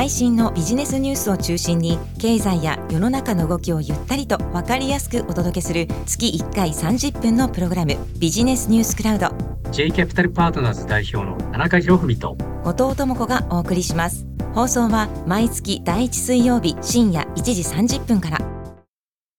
最新のビジネスニュースを中心に経済や世の中の動きをゆったりと分かりやすくお届けする月1回30分のプログラムビジネスニュースクラウド。J キャピタルパートナーズ代表の田中博文と後藤智子がお送りします。放送は毎月第1水曜日深夜1時30分から。